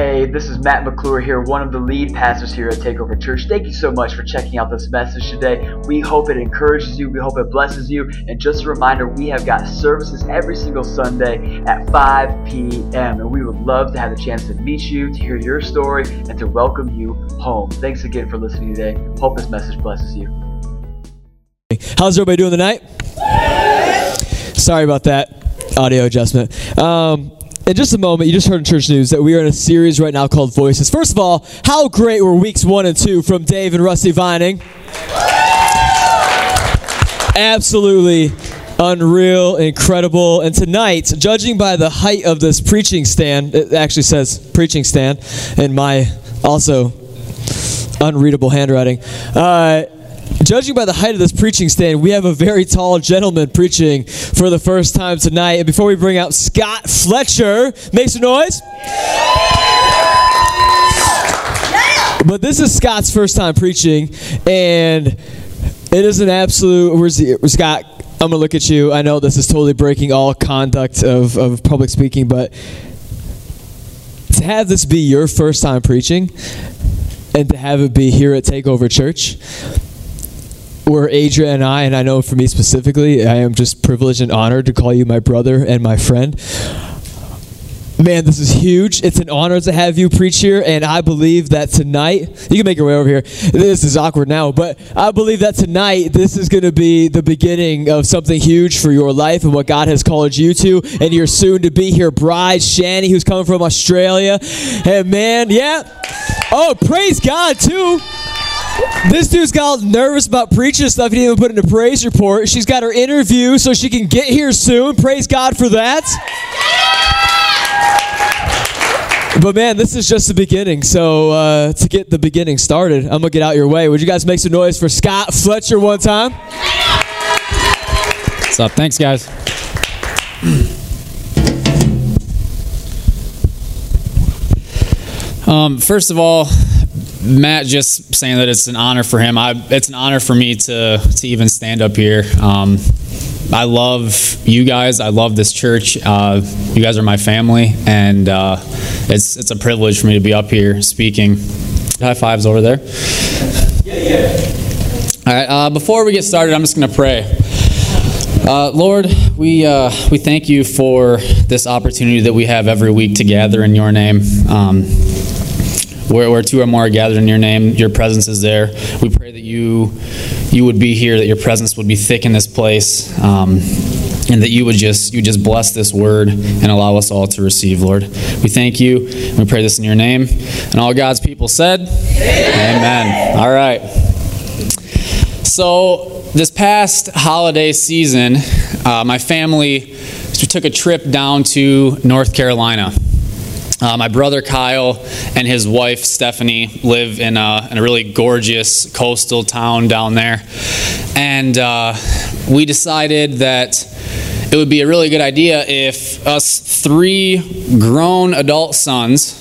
Hey, this is Matt McClure here, one of the lead pastors here at Takeover Church. Thank you so much for checking out this message today. We hope it encourages you, we hope it blesses you. And just a reminder, we have got services every single Sunday at 5 p.m. And we would love to have the chance to meet you, to hear your story, and to welcome you home. Thanks again for listening today. Hope this message blesses you. How's everybody doing tonight? Sorry about that audio adjustment. Um, in just a moment, you just heard in church news that we are in a series right now called Voices. First of all, how great were weeks one and two from Dave and Rusty Vining? Absolutely unreal, incredible. And tonight, judging by the height of this preaching stand, it actually says preaching stand in my also unreadable handwriting. Uh, judging by the height of this preaching stand, we have a very tall gentleman preaching for the first time tonight. And before we bring out Scott Fletcher, make some noise. But this is Scott's first time preaching, and it is an absolute. Where's he? Scott? I'm gonna look at you. I know this is totally breaking all conduct of, of public speaking, but to have this be your first time preaching, and to have it be here at Takeover Church, where Adria and I, and I know for me specifically, I am just privileged and honored to call you my brother and my friend. Man, this is huge. It's an honor to have you preach here, and I believe that tonight, you can make your way over here. This is awkward now, but I believe that tonight, this is going to be the beginning of something huge for your life and what God has called you to, and your soon to be here bride, Shani, who's coming from Australia. And man, yeah. Oh, praise God, too. This dude's got nervous about preaching stuff. He didn't even put in a praise report. She's got her interview so she can get here soon. Praise God for that. But man, this is just the beginning. So uh, to get the beginning started, I'm gonna get out your way. Would you guys make some noise for Scott Fletcher one time? What's up? Thanks, guys. Um, first of all, Matt just saying that it's an honor for him. I, it's an honor for me to to even stand up here. Um, I love you guys. I love this church. Uh, you guys are my family, and uh, it's it's a privilege for me to be up here speaking. High fives over there. Yeah, yeah. All right. Uh, before we get started, I'm just going to pray. Uh, Lord, we uh, we thank you for this opportunity that we have every week to gather in Your name. Um, where, where two or more are gathered in your name, your presence is there. We pray that you you would be here, that your presence would be thick in this place, um, and that you would just you just bless this word and allow us all to receive, Lord. We thank you. And we pray this in your name. And all God's people said, Amen. Amen. All right. So this past holiday season, uh, my family took a trip down to North Carolina. Uh, my brother Kyle and his wife Stephanie live in a, in a really gorgeous coastal town down there. And uh, we decided that it would be a really good idea if us three grown adult sons,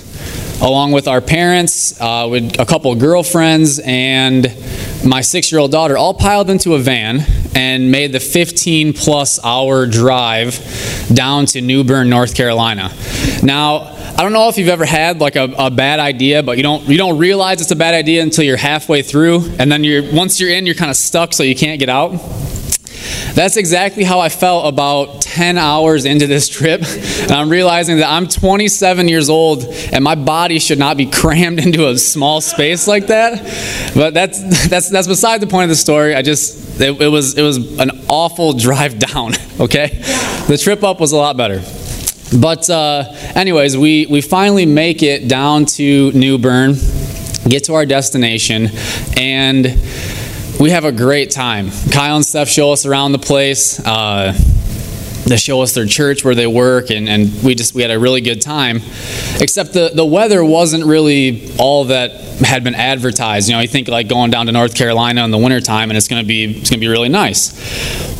along with our parents, uh, with a couple girlfriends, and my six year old daughter, all piled into a van and made the 15 plus hour drive down to New Bern, North Carolina. Now, I don't know if you've ever had like a, a, bad idea, but you don't you don't realize it's a bad idea until you're halfway through, and then you're once you're in, you're kind of stuck, so you can't get out. That's exactly how I felt about 10 hours into this trip. And I'm realizing that I'm 27 years old and my body should not be crammed into a small space like that. But that's that's that's beside the point of the story. I just it, it was it was an awful drive down, okay? The trip up was a lot better. But, uh, anyways, we, we finally make it down to New Bern, get to our destination, and we have a great time. Kyle and Steph show us around the place. Uh, they show us their church where they work and, and we just we had a really good time except the, the weather wasn't really all that had been advertised you know you think like going down to north carolina in the wintertime and it's to be it's to be really nice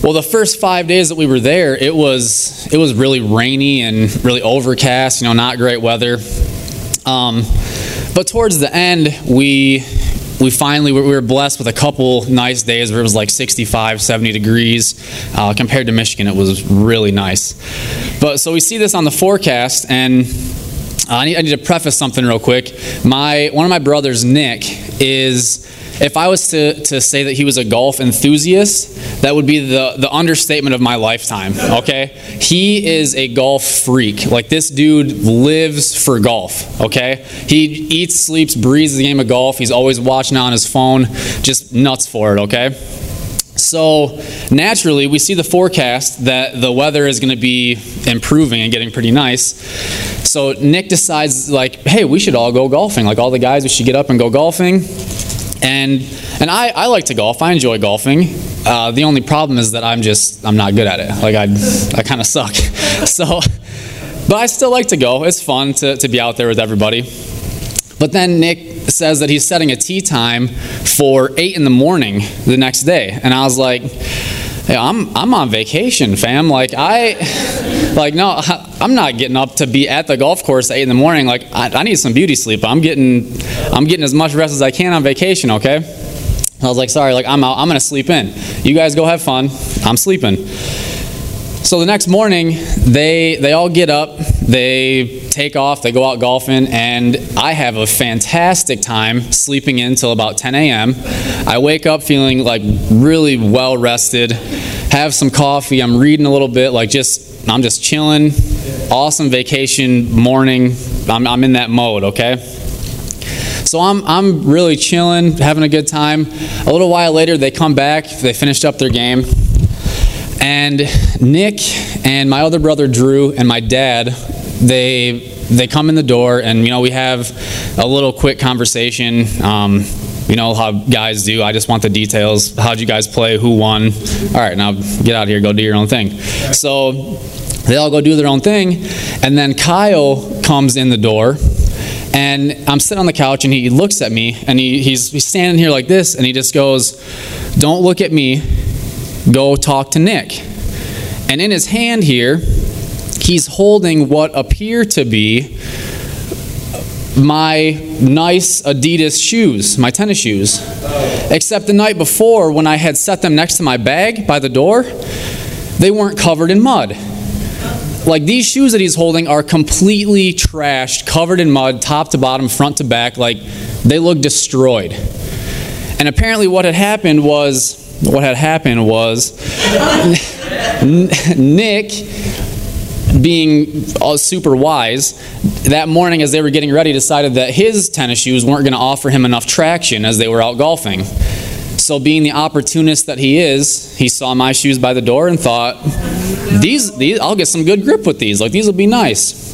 well the first five days that we were there it was it was really rainy and really overcast you know not great weather um, but towards the end we we finally we were blessed with a couple nice days where it was like 65 70 degrees uh, compared to michigan it was really nice but so we see this on the forecast and I need, I need to preface something real quick. My one of my brothers, Nick, is if I was to, to say that he was a golf enthusiast, that would be the, the understatement of my lifetime, okay? He is a golf freak. Like, this dude lives for golf, okay? He eats, sleeps, breathes the game of golf. He's always watching on his phone, just nuts for it, okay? So, naturally, we see the forecast that the weather is going to be improving and getting pretty nice. So, Nick decides, like, hey, we should all go golfing. Like, all the guys, we should get up and go golfing. And and I, I like to golf. I enjoy golfing. Uh, the only problem is that I'm just I'm not good at it. Like I I kind of suck. So, but I still like to go. It's fun to, to be out there with everybody. But then Nick says that he's setting a tee time for eight in the morning the next day, and I was like, I'm I'm on vacation, fam. Like I, like no, I'm not getting up to be at the golf course at eight in the morning. Like I, I need some beauty sleep. I'm getting I'm getting as much rest as I can on vacation. Okay. I was like, sorry, like I'm out. I'm gonna sleep in. You guys go have fun. I'm sleeping. So the next morning, they they all get up, they take off, they go out golfing, and I have a fantastic time sleeping in until about 10 a.m. I wake up feeling like really well rested, have some coffee, I'm reading a little bit, like just I'm just chilling. Awesome vacation morning. I'm, I'm in that mode, okay? So I'm, I'm really chilling, having a good time. A little while later, they come back, they finished up their game. And Nick and my other brother Drew and my dad, they they come in the door and you know we have a little quick conversation. Um, you know how guys do. I just want the details. How'd you guys play? Who won? All right, now get out of here. Go do your own thing. So they all go do their own thing, and then Kyle comes in the door. And I'm sitting on the couch, and he looks at me, and he, he's, he's standing here like this, and he just goes, Don't look at me, go talk to Nick. And in his hand here, he's holding what appear to be my nice Adidas shoes, my tennis shoes. Except the night before, when I had set them next to my bag by the door, they weren't covered in mud. Like these shoes that he's holding are completely trashed, covered in mud, top to bottom, front to back. Like they look destroyed. And apparently, what had happened was what had happened was Nick, being super wise, that morning as they were getting ready, decided that his tennis shoes weren't going to offer him enough traction as they were out golfing. So, being the opportunist that he is, he saw my shoes by the door and thought, "These, these, I'll get some good grip with these. Like these will be nice."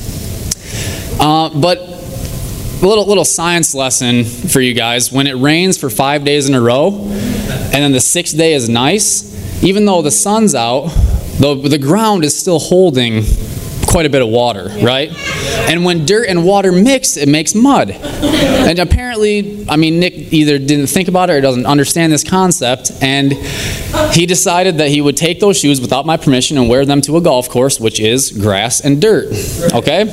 Uh, but a little little science lesson for you guys: when it rains for five days in a row, and then the sixth day is nice, even though the sun's out, the the ground is still holding quite a bit of water, right? And when dirt and water mix, it makes mud. And apparently, I mean, Nick either didn't think about it or doesn't understand this concept, and he decided that he would take those shoes without my permission and wear them to a golf course, which is grass and dirt. Okay?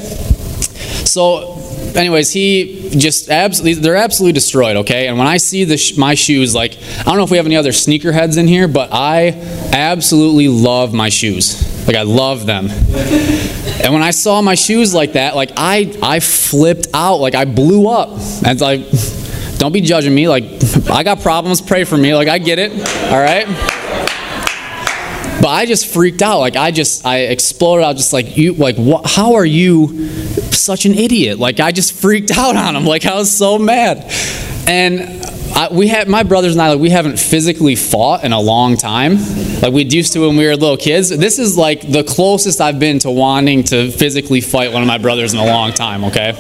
So, anyways, he just absolutely, they're absolutely destroyed, okay? And when I see the my shoes, like, I don't know if we have any other sneakerheads in here, but I absolutely love my shoes. Like, I love them. And when I saw my shoes like that, like, I, I flipped out. Like, I blew up. And like, don't be judging me. Like, I got problems. Pray for me. Like, I get it. All right? But I just freaked out. Like I just I exploded out. Just like you. Like what? How are you such an idiot? Like I just freaked out on him. Like I was so mad. And I, we had my brothers and I. Like we haven't physically fought in a long time. Like we used to when we were little kids. This is like the closest I've been to wanting to physically fight one of my brothers in a long time. Okay.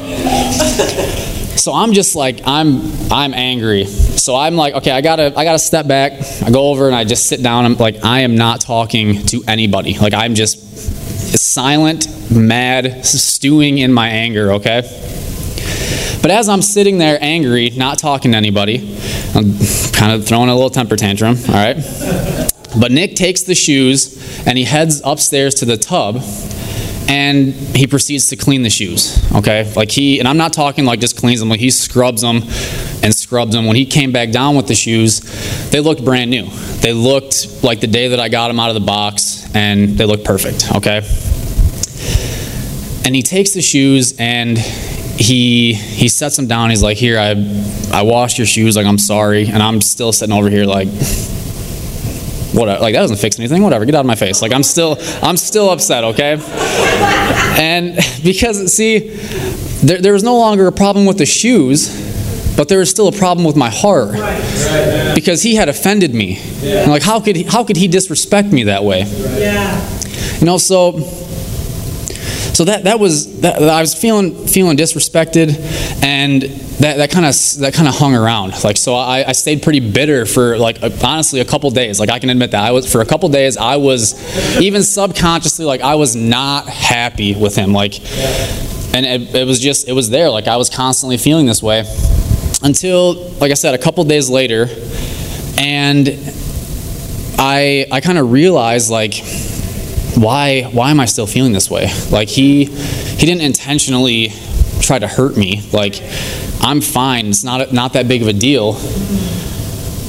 So I'm just like I'm I'm angry. So I'm like, okay, I gotta I gotta step back. I go over and I just sit down. I'm like, I am not talking to anybody. Like I'm just silent, mad, stewing in my anger. Okay. But as I'm sitting there angry, not talking to anybody, I'm kind of throwing a little temper tantrum. All right. But Nick takes the shoes and he heads upstairs to the tub and he proceeds to clean the shoes. Okay, like he and I'm not talking like just cleans them, like he scrubs them and scrubs them. When he came back down with the shoes, they looked brand new. They looked like the day that I got them out of the box, and they looked perfect. Okay. And he takes the shoes and he he sets them down. He's like, "Here, I I washed your shoes. Like, I'm sorry." And I'm still sitting over here like, what? Like that doesn't fix anything. Whatever. Get out of my face. Like I'm still I'm still upset. Okay. And because see, there, there was no longer a problem with the shoes. But there was still a problem with my heart because he had offended me. Like, how could he, how could he disrespect me that way? You know, so so that that was that, I was feeling feeling disrespected, and that that kind of that kind of hung around. Like so, I, I stayed pretty bitter for like uh, honestly a couple days. Like I can admit that I was for a couple days I was even subconsciously like I was not happy with him. Like, and it, it was just it was there. Like I was constantly feeling this way until like I said a couple days later, and I I kind of realized like why why am I still feeling this way? Like he he didn't intentionally try to hurt me. Like I'm fine. It's not not that big of a deal.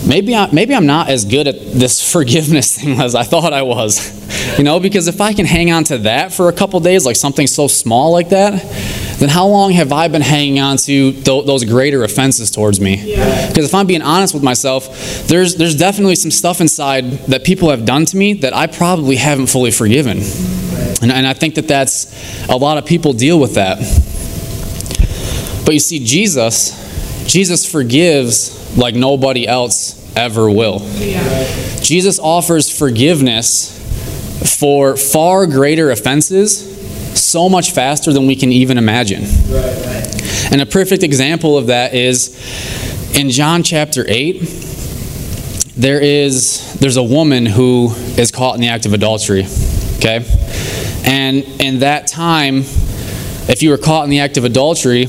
Maybe I, maybe I'm not as good at this forgiveness thing as I thought I was. You know, because if I can hang on to that for a couple days, like something so small like that, then how long have I been hanging on to th- those greater offenses towards me? Because if I'm being honest with myself, there's, there's definitely some stuff inside that people have done to me that I probably haven't fully forgiven. And, and I think that that's a lot of people deal with that. But you see, Jesus, Jesus forgives like nobody else ever will. Jesus offers forgiveness for far greater offenses so much faster than we can even imagine. And a perfect example of that is in John chapter 8 there is there's a woman who is caught in the act of adultery okay and in that time if you were caught in the act of adultery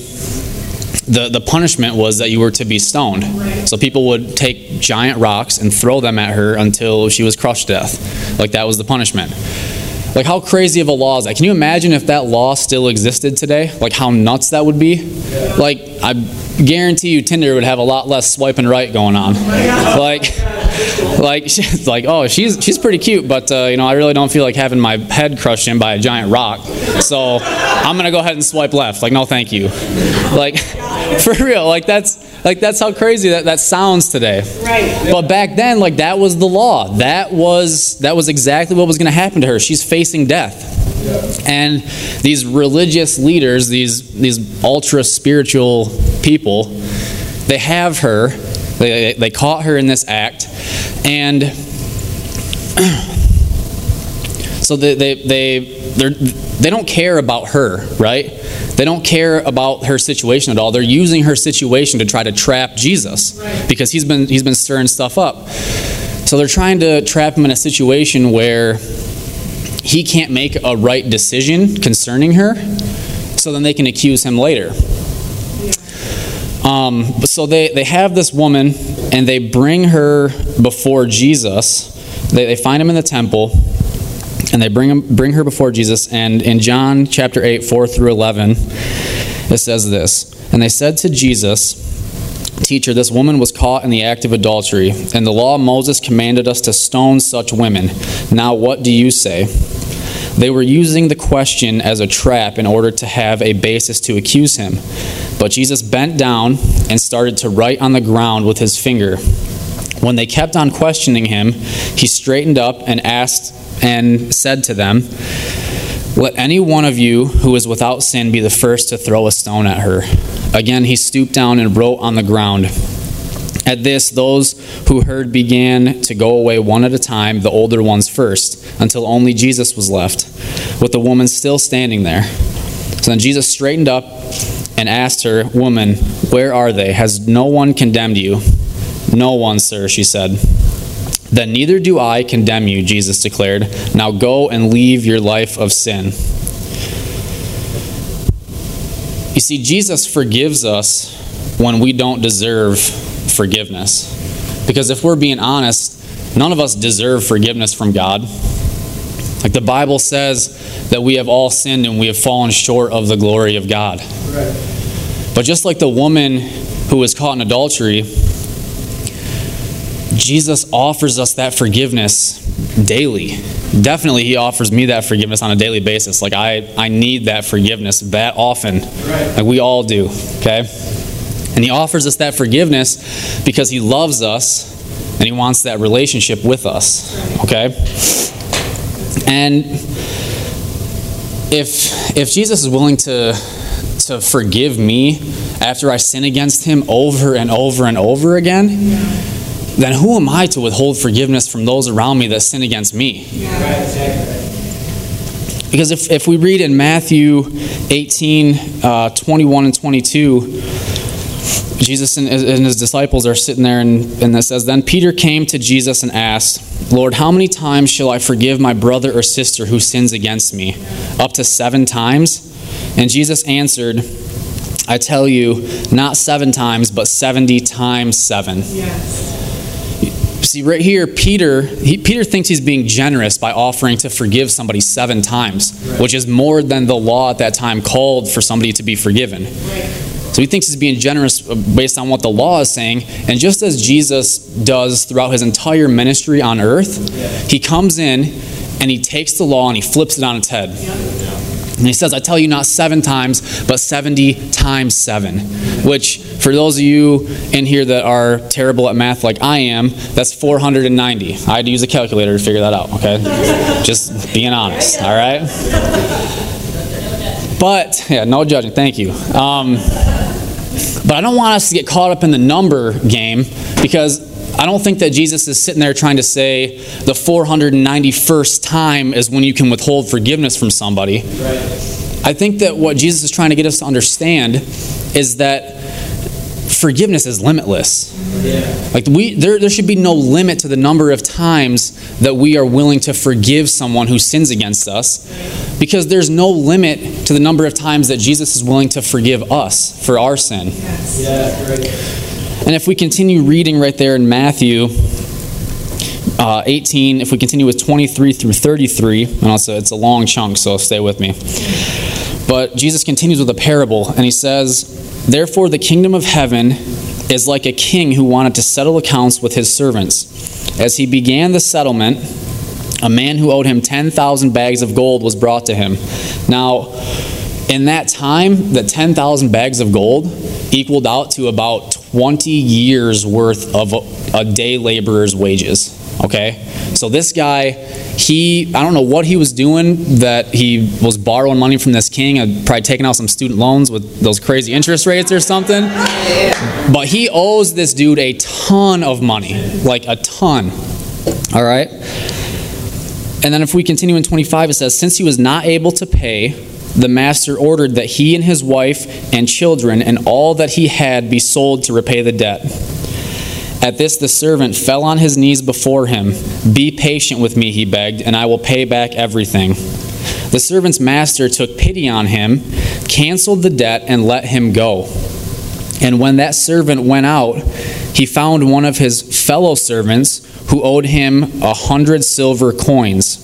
the, the punishment was that you were to be stoned. So people would take giant rocks and throw them at her until she was crushed to death. Like that was the punishment. Like, how crazy of a law is that? Can you imagine if that law still existed today? Like, how nuts that would be? Like, I guarantee you Tinder would have a lot less swiping right going on. Like, like, like, oh, she's she's pretty cute, but uh, you know, I really don't feel like having my head crushed in by a giant rock. So, I'm gonna go ahead and swipe left. Like, no, thank you. Like, for real. Like, that's like that's how crazy that, that sounds today. Right. But back then, like that was the law. That was that was exactly what was going to happen to her. She's facing death. And these religious leaders, these these ultra spiritual people, they have her. They, they caught her in this act, and so they they they they're, they don't care about her, right? They don't care about her situation at all. They're using her situation to try to trap Jesus because he's been he's been stirring stuff up. So they're trying to trap him in a situation where he can't make a right decision concerning her, so then they can accuse him later. Um, so they, they have this woman and they bring her before Jesus. They, they find him in the temple and they bring, him, bring her before Jesus. And in John chapter 8, 4 through 11, it says this And they said to Jesus, Teacher, this woman was caught in the act of adultery, and the law of Moses commanded us to stone such women. Now, what do you say? They were using the question as a trap in order to have a basis to accuse him. But Jesus bent down and started to write on the ground with his finger. When they kept on questioning him, he straightened up and asked and said to them, Let any one of you who is without sin be the first to throw a stone at her. Again, he stooped down and wrote on the ground. At this, those who heard began to go away one at a time, the older ones first, until only Jesus was left, with the woman still standing there. So then Jesus straightened up and asked her, Woman, where are they? Has no one condemned you? No one, sir, she said. Then neither do I condemn you, Jesus declared. Now go and leave your life of sin. You see, Jesus forgives us when we don't deserve forgiveness. Because if we're being honest, none of us deserve forgiveness from God. Like the Bible says that we have all sinned and we have fallen short of the glory of God. But just like the woman who was caught in adultery, Jesus offers us that forgiveness daily. definitely he offers me that forgiveness on a daily basis. Like I, I need that forgiveness that often. Right. Like we all do. Okay? And he offers us that forgiveness because he loves us and he wants that relationship with us. Okay? And if if Jesus is willing to to forgive me after I sin against him over and over and over again, then who am I to withhold forgiveness from those around me that sin against me? Because if, if we read in Matthew 18, uh, 21 and 22, Jesus and, and, his disciples are sitting there, and, and it says, Then Peter came to Jesus and asked, Lord, how many times shall I forgive my brother or sister who sins against me? Up to seven times? And Jesus answered, I tell you, not seven times, but 70 times seven. Yes. See, right here, Peter, he, Peter thinks he's being generous by offering to forgive somebody seven times, right. which is more than the law at that time called for somebody to be forgiven. Right. So he thinks he's being generous uh, based on what the law is saying. And just as Jesus does throughout his entire ministry on earth, he comes in and he takes the law and he flips it on its head. And he says, I tell you not seven times, but 70 times seven. Which, for those of you in here that are terrible at math like I am, that's 490. I had to use a calculator to figure that out, okay? Just being honest, all right? But, yeah, no judging, thank you. Um, but I don't want us to get caught up in the number game because I don't think that Jesus is sitting there trying to say the 491st time is when you can withhold forgiveness from somebody. Right. I think that what Jesus is trying to get us to understand is that forgiveness is limitless. Yeah. Like we there, there should be no limit to the number of times that we are willing to forgive someone who sins against us because there's no limit to the number of times that Jesus is willing to forgive us for our sin. Yes. Yeah, and if we continue reading right there in Matthew uh, 18, if we continue with 23 through 33, and also it's a long chunk, so stay with me. But Jesus continues with a parable, and he says, Therefore, the kingdom of heaven is like a king who wanted to settle accounts with his servants. As he began the settlement, a man who owed him 10,000 bags of gold was brought to him. Now, in that time, the 10,000 bags of gold equaled out to about 20 years worth of a, a day laborer's wages. Okay? So this guy, he, I don't know what he was doing that he was borrowing money from this king, and probably taking out some student loans with those crazy interest rates or something. But he owes this dude a ton of money, like a ton. All right? And then if we continue in 25, it says, Since he was not able to pay, the master ordered that he and his wife and children and all that he had be sold to repay the debt. At this, the servant fell on his knees before him. Be patient with me, he begged, and I will pay back everything. The servant's master took pity on him, canceled the debt, and let him go. And when that servant went out, he found one of his fellow servants who owed him a hundred silver coins.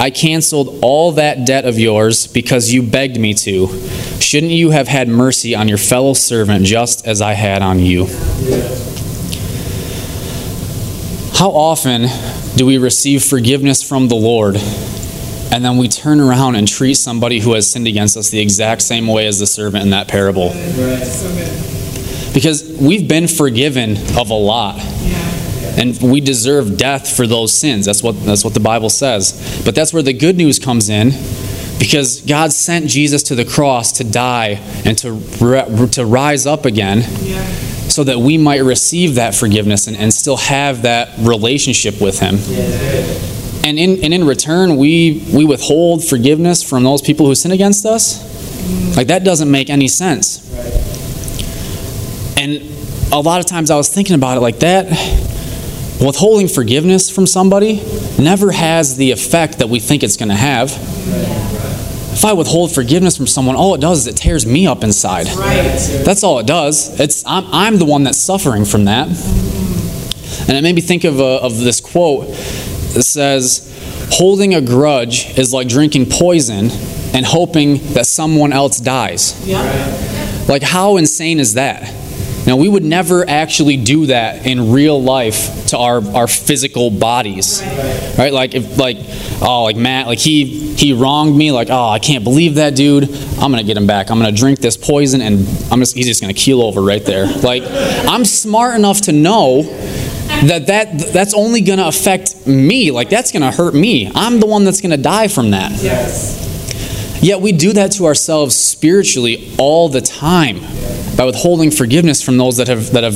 I canceled all that debt of yours because you begged me to. Shouldn't you have had mercy on your fellow servant just as I had on you? How often do we receive forgiveness from the Lord and then we turn around and treat somebody who has sinned against us the exact same way as the servant in that parable? Because we've been forgiven of a lot and we deserve death for those sins. That's what that's what the Bible says. But that's where the good news comes in because God sent Jesus to the cross to die and to to rise up again. So that we might receive that forgiveness and, and still have that relationship with Him. And in, and in return, we, we withhold forgiveness from those people who sin against us. Like, that doesn't make any sense. And a lot of times I was thinking about it like that withholding forgiveness from somebody never has the effect that we think it's going to have. If I withhold forgiveness from someone, all it does is it tears me up inside. That's all it does. It's I'm, I'm the one that's suffering from that. And it made me think of, a, of this quote that says, Holding a grudge is like drinking poison and hoping that someone else dies. Yeah. Like, how insane is that? Now, we would never actually do that in real life to our, our physical bodies, right? Like, if, like, oh, like Matt, like he he wronged me. Like, oh, I can't believe that dude. I'm gonna get him back. I'm gonna drink this poison, and I'm just he's just gonna keel over right there. Like, I'm smart enough to know that, that that's only going to affect me. Like, that's going to hurt me. I'm the one that's going to die from that. Yes. Yet we do that to ourselves spiritually all the time by withholding forgiveness from those that have, that have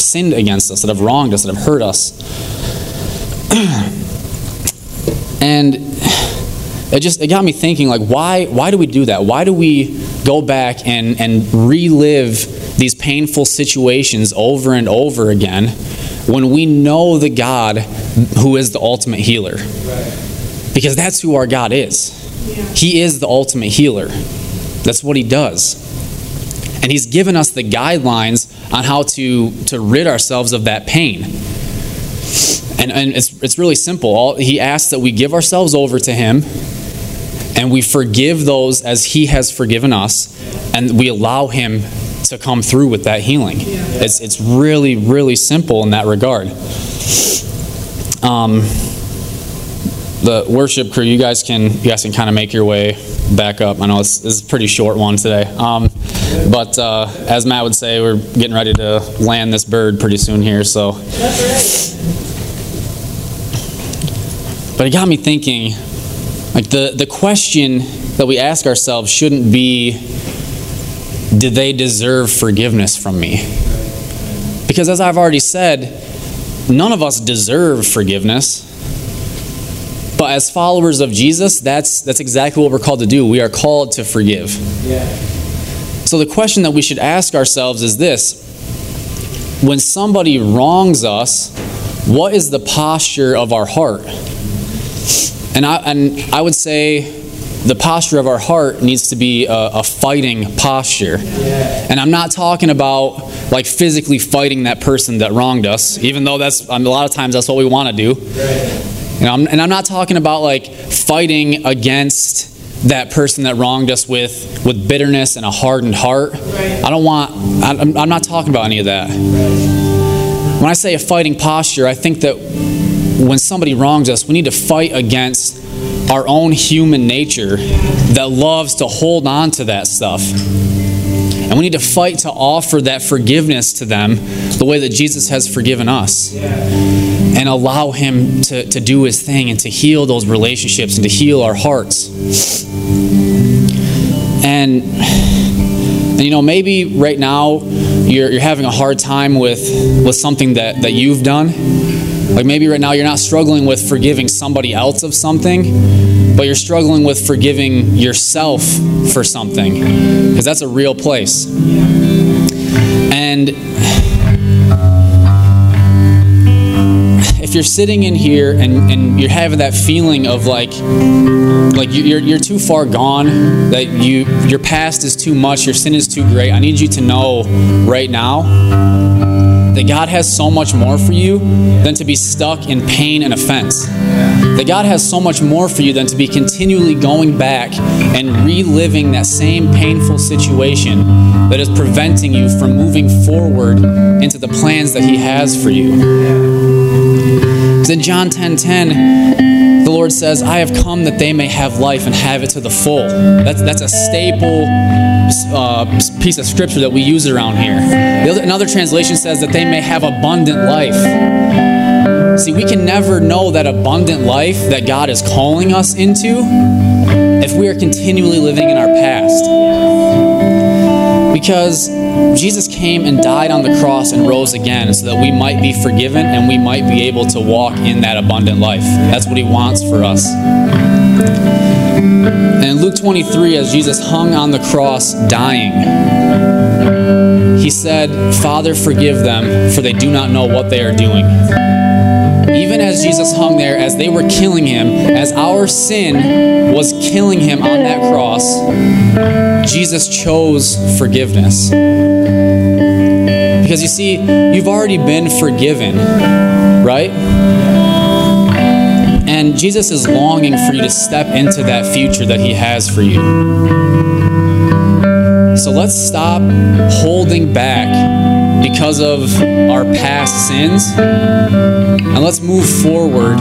sinned against us, that have wronged us, that have hurt us. and it just it got me thinking like why why do we do that why do we go back and and relive these painful situations over and over again when we know the God who is the ultimate healer. Because that's who our God is. He is the ultimate healer. That's what he does. And he's given us the guidelines on how to, to rid ourselves of that pain. And, and it's, it's really simple. All, he asks that we give ourselves over to him and we forgive those as he has forgiven us and we allow him to come through with that healing. Yeah. It's, it's really, really simple in that regard. Um, the worship crew, you guys can you guys can kind of make your way back up. I know this, is a pretty short one today, um, but uh, as Matt would say, we're getting ready to land this bird pretty soon here. So, but it got me thinking. Like the the question that we ask ourselves shouldn't be did they deserve forgiveness from me? Because as I've already said, none of us deserve forgiveness. But as followers of Jesus, that's, that's exactly what we're called to do. We are called to forgive. Yeah. So the question that we should ask ourselves is this When somebody wrongs us, what is the posture of our heart? And I, and I would say the posture of our heart needs to be a, a fighting posture. Yeah. And I'm not talking about like physically fighting that person that wronged us, even though that's a lot of times that's what we want to do. You know, and I'm not talking about like fighting against that person that wronged us with with bitterness and a hardened heart. I don't want. I'm, I'm not talking about any of that. When I say a fighting posture, I think that when somebody wrongs us, we need to fight against our own human nature that loves to hold on to that stuff. And we need to fight to offer that forgiveness to them the way that Jesus has forgiven us. Mm. And allow Him to, to do His thing and to heal those relationships and to heal our hearts. And, and you know, maybe right now you're, you're having a hard time with, with something that, that you've done like maybe right now you're not struggling with forgiving somebody else of something, but you're struggling with forgiving yourself for something. Because that's a real place. And if you're sitting in here and, and you're having that feeling of like like you're, you're too far gone that you your past is too much your sin is too great i need you to know right now that God has so much more for you than to be stuck in pain and offense. That God has so much more for you than to be continually going back and reliving that same painful situation that is preventing you from moving forward into the plans that He has for you. In John 10 10, the Lord says, I have come that they may have life and have it to the full. That's, that's a staple uh, piece of scripture that we use around here. Other, another translation says that they may have abundant life. See, we can never know that abundant life that God is calling us into if we are continually living in our past. Because Jesus came and died on the cross and rose again so that we might be forgiven and we might be able to walk in that abundant life. That's what He wants for us. And in Luke 23, as Jesus hung on the cross dying, he said, Father, forgive them, for they do not know what they are doing. Even as Jesus hung there, as they were killing him, as our sin was killing him on that cross, Jesus chose forgiveness. Because you see, you've already been forgiven, right? And Jesus is longing for you to step into that future that He has for you. So let's stop holding back because of our past sins and let's move forward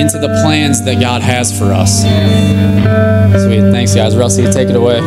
into the plans that God has for us. Sweet. Thanks, guys. Rusty, take it away.